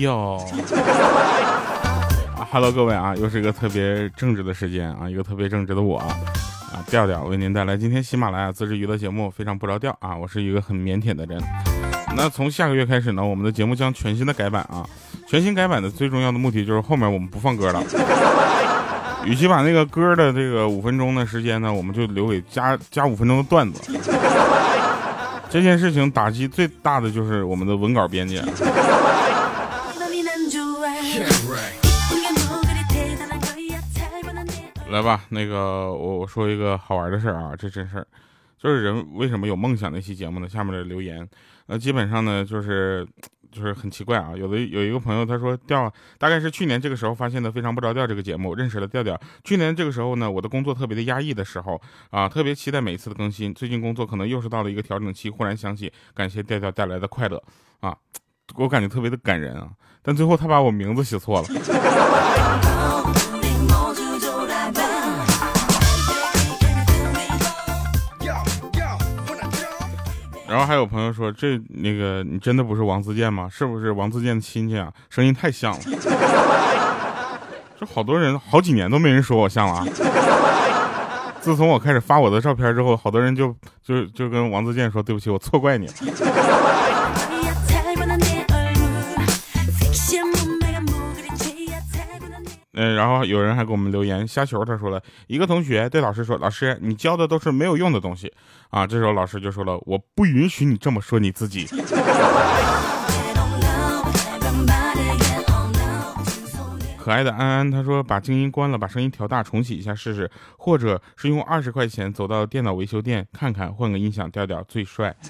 哟 啊，Hello，各位啊，又是一个特别正直的时间啊，一个特别正直的我啊，调调为您带来今天喜马拉雅自制娱乐节目，非常不着调啊，我是一个很腼腆的人。那从下个月开始呢，我们的节目将全新的改版啊，全新改版的最重要的目的就是后面我们不放歌了，与其把那个歌的这个五分钟的时间呢，我们就留给加加五分钟的段子。这件事情打击最大的就是我们的文稿编辑。来吧，那个我我说一个好玩的事儿啊，这真事儿，就是人为什么有梦想那期节目呢？下面的留言，那基本上呢就是就是很奇怪啊。有的有一个朋友他说调，大概是去年这个时候发现的非常不着调这个节目，认识了调调。去年这个时候呢，我的工作特别的压抑的时候啊，特别期待每一次的更新。最近工作可能又是到了一个调整期，忽然想起感谢调调带来的快乐啊，我感觉特别的感人啊。但最后他把我名字写错了。然后还有朋友说，这那个你真的不是王自健吗？是不是王自健的亲戚啊？声音太像了。这好多人好几年都没人说我像了啊。自从我开始发我的照片之后，好多人就就就跟王自健说对不起，我错怪你了。嗯，然后有人还给我们留言虾球，他说了一个同学对老师说：“老师，你教的都是没有用的东西啊。”这时候老师就说了：“我不允许你这么说你自己。”可爱的安安他说：“把静音关了，把声音调大，重启一下试试，或者是用二十块钱走到电脑维修店看看，换个音响调调最帅。”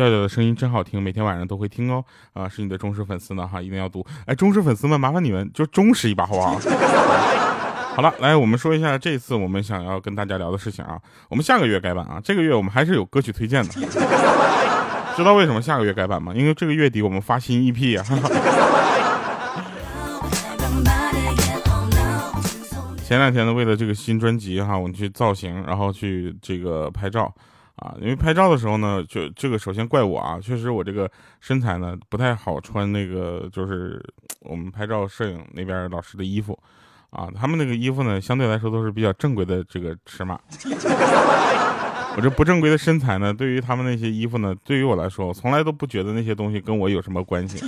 调调的声音真好听，每天晚上都会听哦。啊，是你的忠实粉丝呢哈，一定要读。哎，忠实粉丝们，麻烦你们就忠实一把好不好？好了，来我们说一下这次我们想要跟大家聊的事情啊。我们下个月改版啊，这个月我们还是有歌曲推荐的。知道为什么下个月改版吗？因为这个月底我们发新 EP 啊。前两天呢，为了这个新专辑哈，我们去造型，然后去这个拍照。啊，因为拍照的时候呢，就这个首先怪我啊，确实我这个身材呢不太好穿那个，就是我们拍照摄影那边老师的衣服，啊，他们那个衣服呢相对来说都是比较正规的这个尺码，我这不正规的身材呢，对于他们那些衣服呢，对于我来说，我从来都不觉得那些东西跟我有什么关系。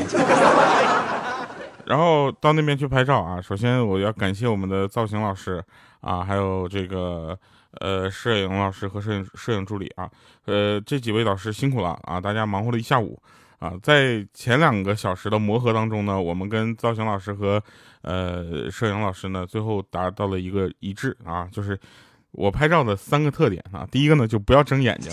然后到那边去拍照啊，首先我要感谢我们的造型老师啊，还有这个。呃，摄影老师和摄影摄影助理啊，呃，这几位老师辛苦了啊！大家忙活了一下午啊，在前两个小时的磨合当中呢，我们跟造型老师和呃摄影老师呢，最后达到了一个一致啊，就是我拍照的三个特点啊，第一个呢就不要睁眼睛，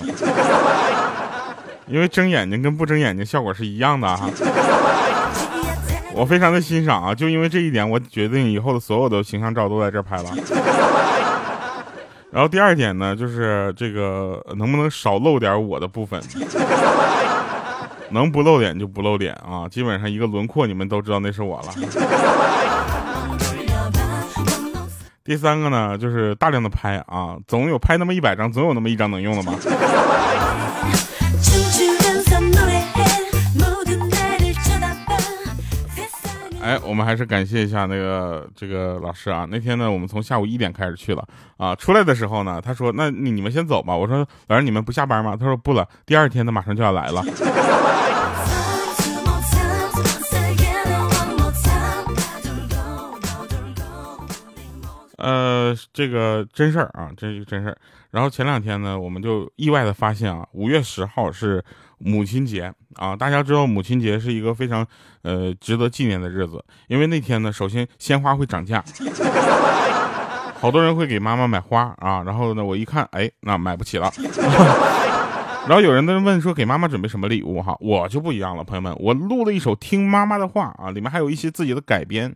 因为睁眼睛跟不睁眼睛效果是一样的哈。我非常的欣赏啊，就因为这一点，我决定以后的所有的形象照都在这拍了。然后第二点呢，就是这个能不能少露点我的部分，能不露脸就不露脸啊，基本上一个轮廓你们都知道那是我了。第三个呢，就是大量的拍啊，总有拍那么一百张，总有那么一张能用的吧。哎，我们还是感谢一下那个这个老师啊。那天呢，我们从下午一点开始去了啊。出来的时候呢，他说：“那你你们先走吧。”我说：“老师，你们不下班吗？”他说：“不了，第二天他马上就要来了。”呃，这个真事儿啊，这是真事儿。然后前两天呢，我们就意外的发现啊，五月十号是母亲节啊。大家知道母亲节是一个非常呃值得纪念的日子，因为那天呢，首先鲜花会涨价，好多人会给妈妈买花啊。然后呢，我一看，哎，那买不起了。然后有人在问说给妈妈准备什么礼物哈，我就不一样了，朋友们，我录了一首听妈妈的话啊，里面还有一些自己的改编。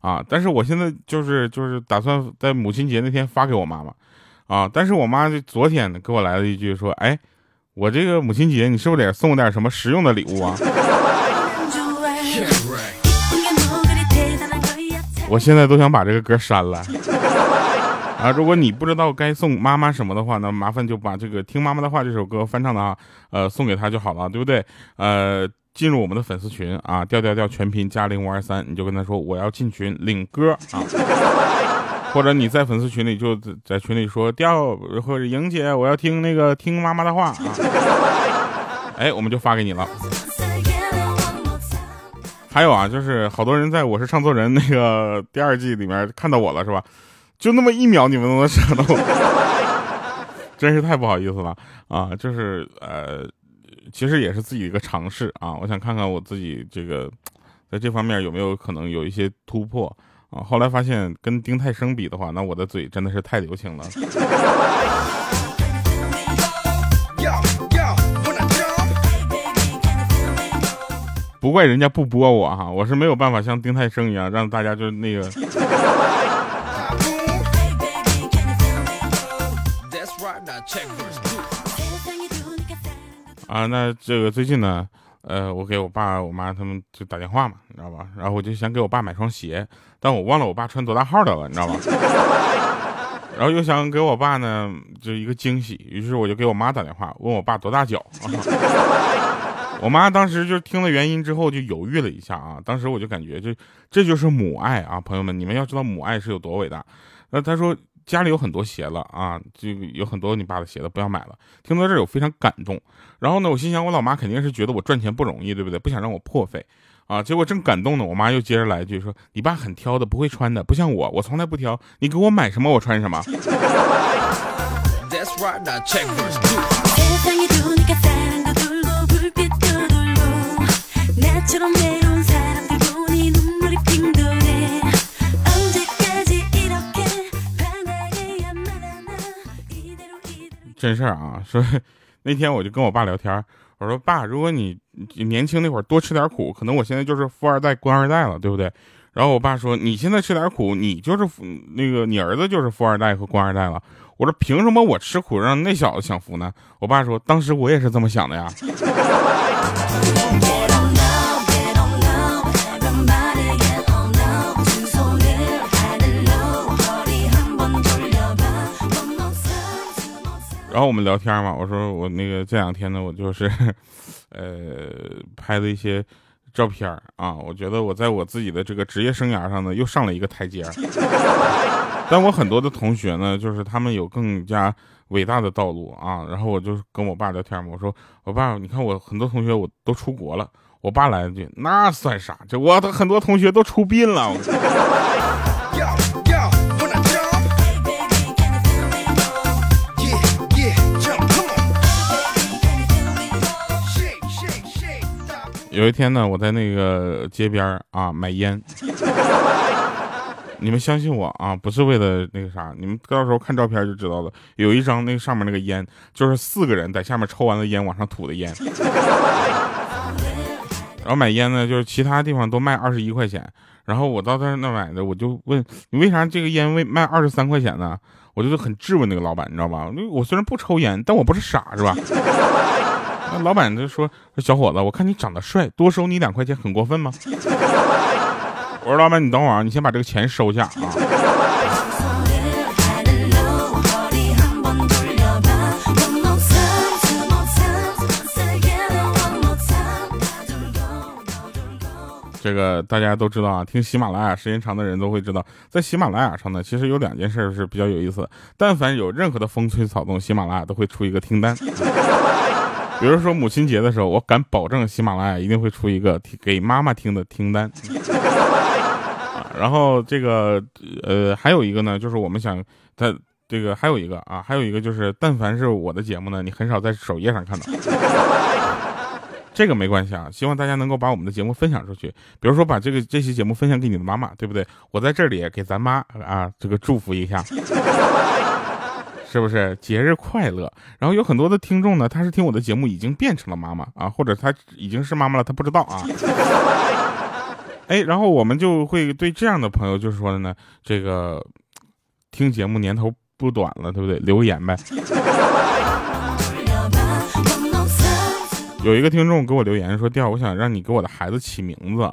啊！但是我现在就是就是打算在母亲节那天发给我妈妈，啊！但是我妈就昨天给我来了一句说：“哎，我这个母亲节你是不是得送我点什么实用的礼物啊？”我现在都想把这个歌删了。啊，如果你不知道该送妈妈什么的话，那麻烦就把这个《听妈妈的话》这首歌翻唱的啊，呃，送给她就好了，对不对？呃，进入我们的粉丝群啊，调调调全拼加零五二三，你就跟他说我要进群领歌啊，或者你在粉丝群里就在群里说调或者莹姐，我要听那个听妈妈的话啊，哎，我们就发给你了。还有啊，就是好多人在我是唱作人那个第二季里面看到我了，是吧？就那么一秒，你们都能想到我，真是太不好意思了啊！就是呃，其实也是自己一个尝试啊，我想看看我自己这个在这方面有没有可能有一些突破啊。后来发现跟丁太生比的话，那我的嘴真的是太流行了。不怪人家不播我哈，我是没有办法像丁太生一样让大家就那个。啊，那这个最近呢，呃，我给我爸我妈他们就打电话嘛，你知道吧？然后我就想给我爸买双鞋，但我忘了我爸穿多大号的了，你知道吧？然后又想给我爸呢就一个惊喜，于是我就给我妈打电话，问我爸多大脚。我妈当时就听了原因之后就犹豫了一下啊，当时我就感觉这这就是母爱啊，朋友们，你们要知道母爱是有多伟大。那她说家里有很多鞋了啊，就有很多你爸的鞋子不要买了。听到这儿我非常感动，然后呢，我心想我老妈肯定是觉得我赚钱不容易，对不对？不想让我破费啊。结果正感动呢，我妈又接着来一句说：“你爸很挑的，不会穿的，不像我，我从来不挑，你给我买什么我穿什么。”真事儿啊！说那天我就跟我爸聊天，我说爸，如果你年轻那会儿多吃点苦，可能我现在就是富二代、官二代了，对不对？然后我爸说，你现在吃点苦，你就是那个你儿子就是富二代和官二代了。我说凭什么我吃苦让那小子享福呢？我爸说，当时我也是这么想的呀。然后我们聊天嘛，我说我那个这两天呢，我就是，呃，拍的一些照片啊，我觉得我在我自己的这个职业生涯上呢，又上了一个台阶 但我很多的同学呢，就是他们有更加伟大的道路啊。然后我就跟我爸聊天嘛，我说我爸，你看我很多同学我都出国了。我爸来了句，那算啥？就我的很多同学都出殡了。有一天呢，我在那个街边啊买烟，你们相信我啊，不是为了那个啥，你们到时候看照片就知道了。有一张那个上面那个烟，就是四个人在下面抽完了烟往上吐的烟。然后买烟呢，就是其他地方都卖二十一块钱，然后我到他那买的，我就问你为啥这个烟为卖二十三块钱呢？我就很质问那个老板，你知道吧？我虽然不抽烟，但我不是傻，是吧？那老板就说：“小伙子，我看你长得帅，多收你两块钱很过分吗？”我说：“老板，你等会儿，你先把这个钱收下啊。”这个大家都知道啊，听喜马拉雅时间长的人都会知道，在喜马拉雅上呢，其实有两件事是比较有意思。但凡有任何的风吹草动，喜马拉雅都会出一个听单。比如说母亲节的时候，我敢保证喜马拉雅一定会出一个给妈妈听的听单。然后这个呃还有一个呢，就是我们想在这个还有一个啊，还有一个就是，但凡是我的节目呢，你很少在首页上看到。这个没关系啊，希望大家能够把我们的节目分享出去。比如说把这个这期节目分享给你的妈妈，对不对？我在这里给咱妈啊这个祝福一下。是不是节日快乐？然后有很多的听众呢，他是听我的节目已经变成了妈妈啊，或者他已经是妈妈了，他不知道啊。哎，然后我们就会对这样的朋友就是说的呢，这个听节目年头不短了，对不对？留言呗。有一个听众给我留言说：“第二，我想让你给我的孩子起名字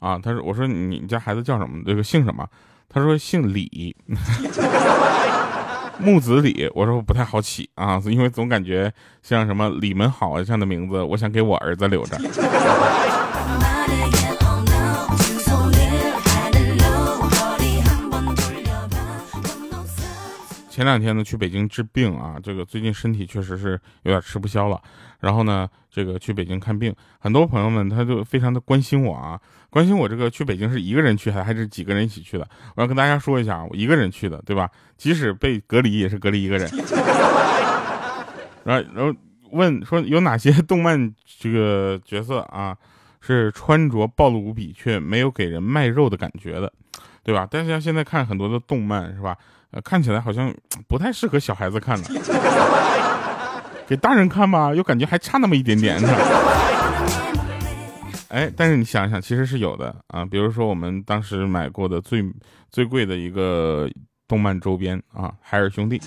啊。”他说：“我说你家孩子叫什么？这个姓什么？”他说：“姓李。”木子李，我说不太好起啊，因为总感觉像什么李门好啊这样的名字，我想给我儿子留着。前两天呢，去北京治病啊，这个最近身体确实是有点吃不消了。然后呢，这个去北京看病，很多朋友们他就非常的关心我啊，关心我这个去北京是一个人去还还是几个人一起去的？我要跟大家说一下，我一个人去的，对吧？即使被隔离也是隔离一个人。然后然后问说有哪些动漫这个角色啊，是穿着暴露无比却没有给人卖肉的感觉的，对吧？但是像现在看很多的动漫是吧？呃，看起来好像不太适合小孩子看的，给大人看吧，又感觉还差那么一点点。哎，但是你想想，其实是有的啊，比如说我们当时买过的最最贵的一个动漫周边啊，海尔兄弟。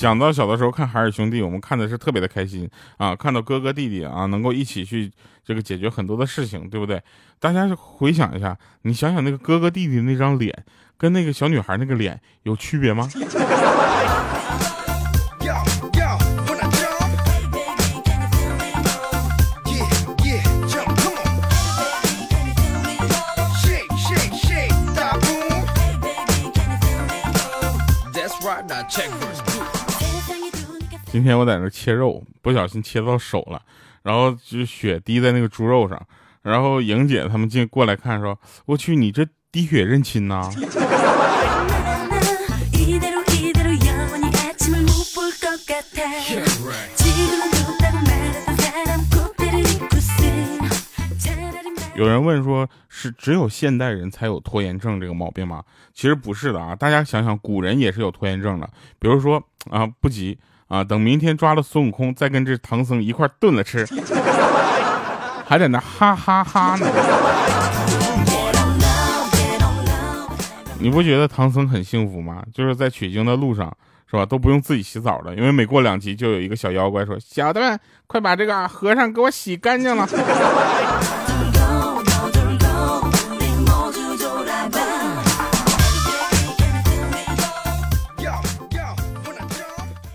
想到小的时候看海尔兄弟，我们看的是特别的开心啊！看到哥哥弟弟啊，能够一起去这个解决很多的事情，对不对？大家回想一下，你想想那个哥哥弟弟那张脸，跟那个小女孩那个脸有区别吗？今天我在那切肉，不小心切到手了，然后就血滴在那个猪肉上，然后莹姐他们进过来看说：“我去，你这滴血认亲呐！”有人问说：“是只有现代人才有拖延症这个毛病吗？”其实不是的啊，大家想想，古人也是有拖延症的，比如说啊，不急。啊，等明天抓了孙悟空，再跟这唐僧一块炖了吃，还在那哈哈哈呢。你不觉得唐僧很幸福吗？就是在取经的路上，是吧？都不用自己洗澡了，因为每过两集就有一个小妖怪说：“小的们，快把这个和尚给我洗干净了。”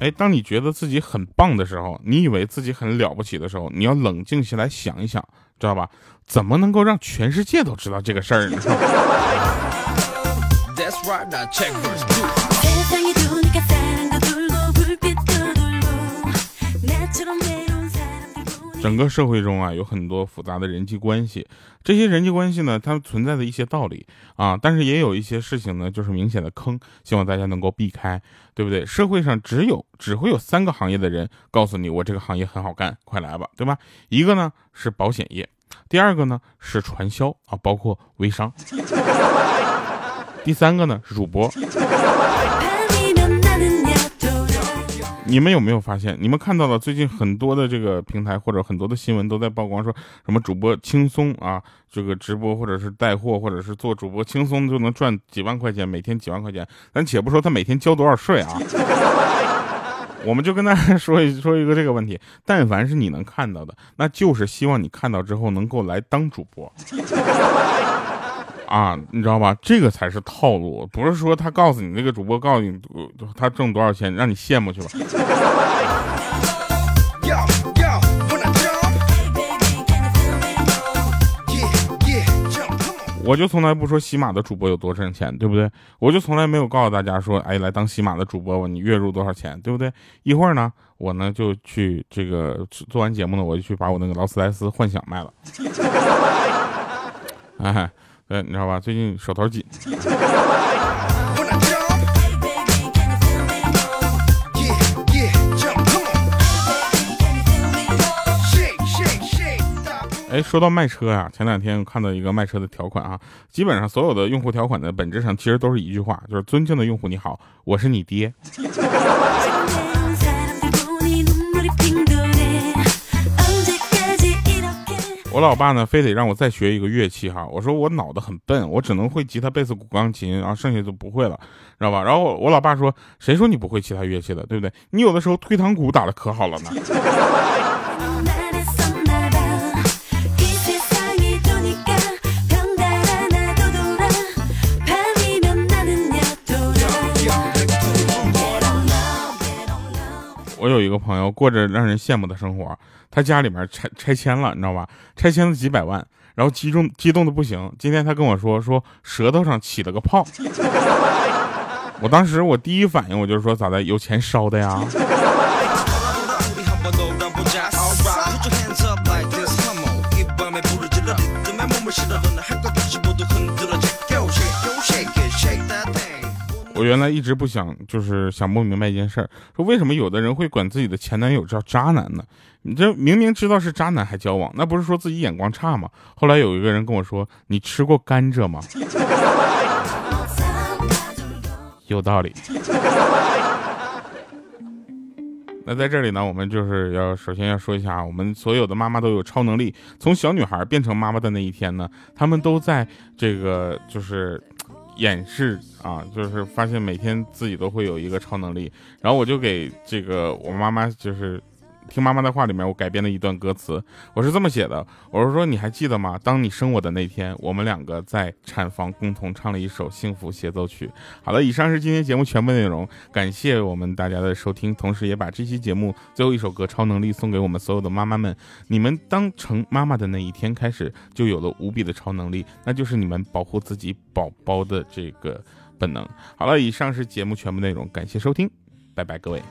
哎，当你觉得自己很棒的时候，你以为自己很了不起的时候，你要冷静下来想一想，知道吧？怎么能够让全世界都知道这个事儿呢？整个社会中啊，有很多复杂的人际关系，这些人际关系呢，它存在的一些道理啊，但是也有一些事情呢，就是明显的坑，希望大家能够避开，对不对？社会上只有只会有三个行业的人告诉你，我这个行业很好干，快来吧，对吧？一个呢是保险业，第二个呢是传销啊，包括微商，第三个呢是主播。你们有没有发现？你们看到了最近很多的这个平台或者很多的新闻都在曝光，说什么主播轻松啊，这个直播或者是带货或者是做主播轻松就能赚几万块钱，每天几万块钱。咱且不说他每天交多少税啊，我们就跟大家说一说一个这个问题：但凡是你能看到的，那就是希望你看到之后能够来当主播。啊，你知道吧？这个才是套路，不是说他告诉你那个主播告诉你他挣多少钱，让你羡慕去吧。我就从来不说喜马的主播有多挣钱，对不对？我就从来没有告诉大家说，哎，来当喜马的主播吧，你月入多少钱，对不对？一会儿呢，我呢就去这个做完节目呢，我就去把我那个劳斯莱斯幻想卖了。哎。哎，你知道吧？最近手头紧。哎，说到卖车啊，前两天看到一个卖车的条款啊，基本上所有的用户条款的本质上其实都是一句话，就是尊敬的用户你好，我是你爹。我老爸呢，非得让我再学一个乐器哈。我说我脑子很笨，我只能会吉他、贝斯、古、钢琴，然后剩下就不会了，知道吧？然后我老爸说：“谁说你不会其他乐器的，对不对？你有的时候推堂鼓打的可好了呢。”我有一个朋友过着让人羡慕的生活，他家里面拆拆迁了，你知道吧？拆迁了几百万，然后激动激动的不行。今天他跟我说说舌头上起了个泡，我当时我第一反应我就是说咋的，有钱烧的呀？我原来一直不想，就是想不明白一件事儿，说为什么有的人会管自己的前男友叫渣男呢？你这明明知道是渣男还交往，那不是说自己眼光差吗？后来有一个人跟我说：“你吃过甘蔗吗？”有道理。那在这里呢，我们就是要首先要说一下啊，我们所有的妈妈都有超能力。从小女孩变成妈妈的那一天呢，她们都在这个就是。演示啊，就是发现每天自己都会有一个超能力，然后我就给这个我妈妈就是。听妈妈的话里面，我改编了一段歌词，我是这么写的，我是说你还记得吗？当你生我的那天，我们两个在产房共同唱了一首幸福协奏曲。好了，以上是今天节目全部内容，感谢我们大家的收听，同时也把这期节目最后一首歌《超能力》送给我们所有的妈妈们。你们当成妈妈的那一天开始，就有了无比的超能力，那就是你们保护自己宝宝的这个本能。好了，以上是节目全部内容，感谢收听，拜拜，各位。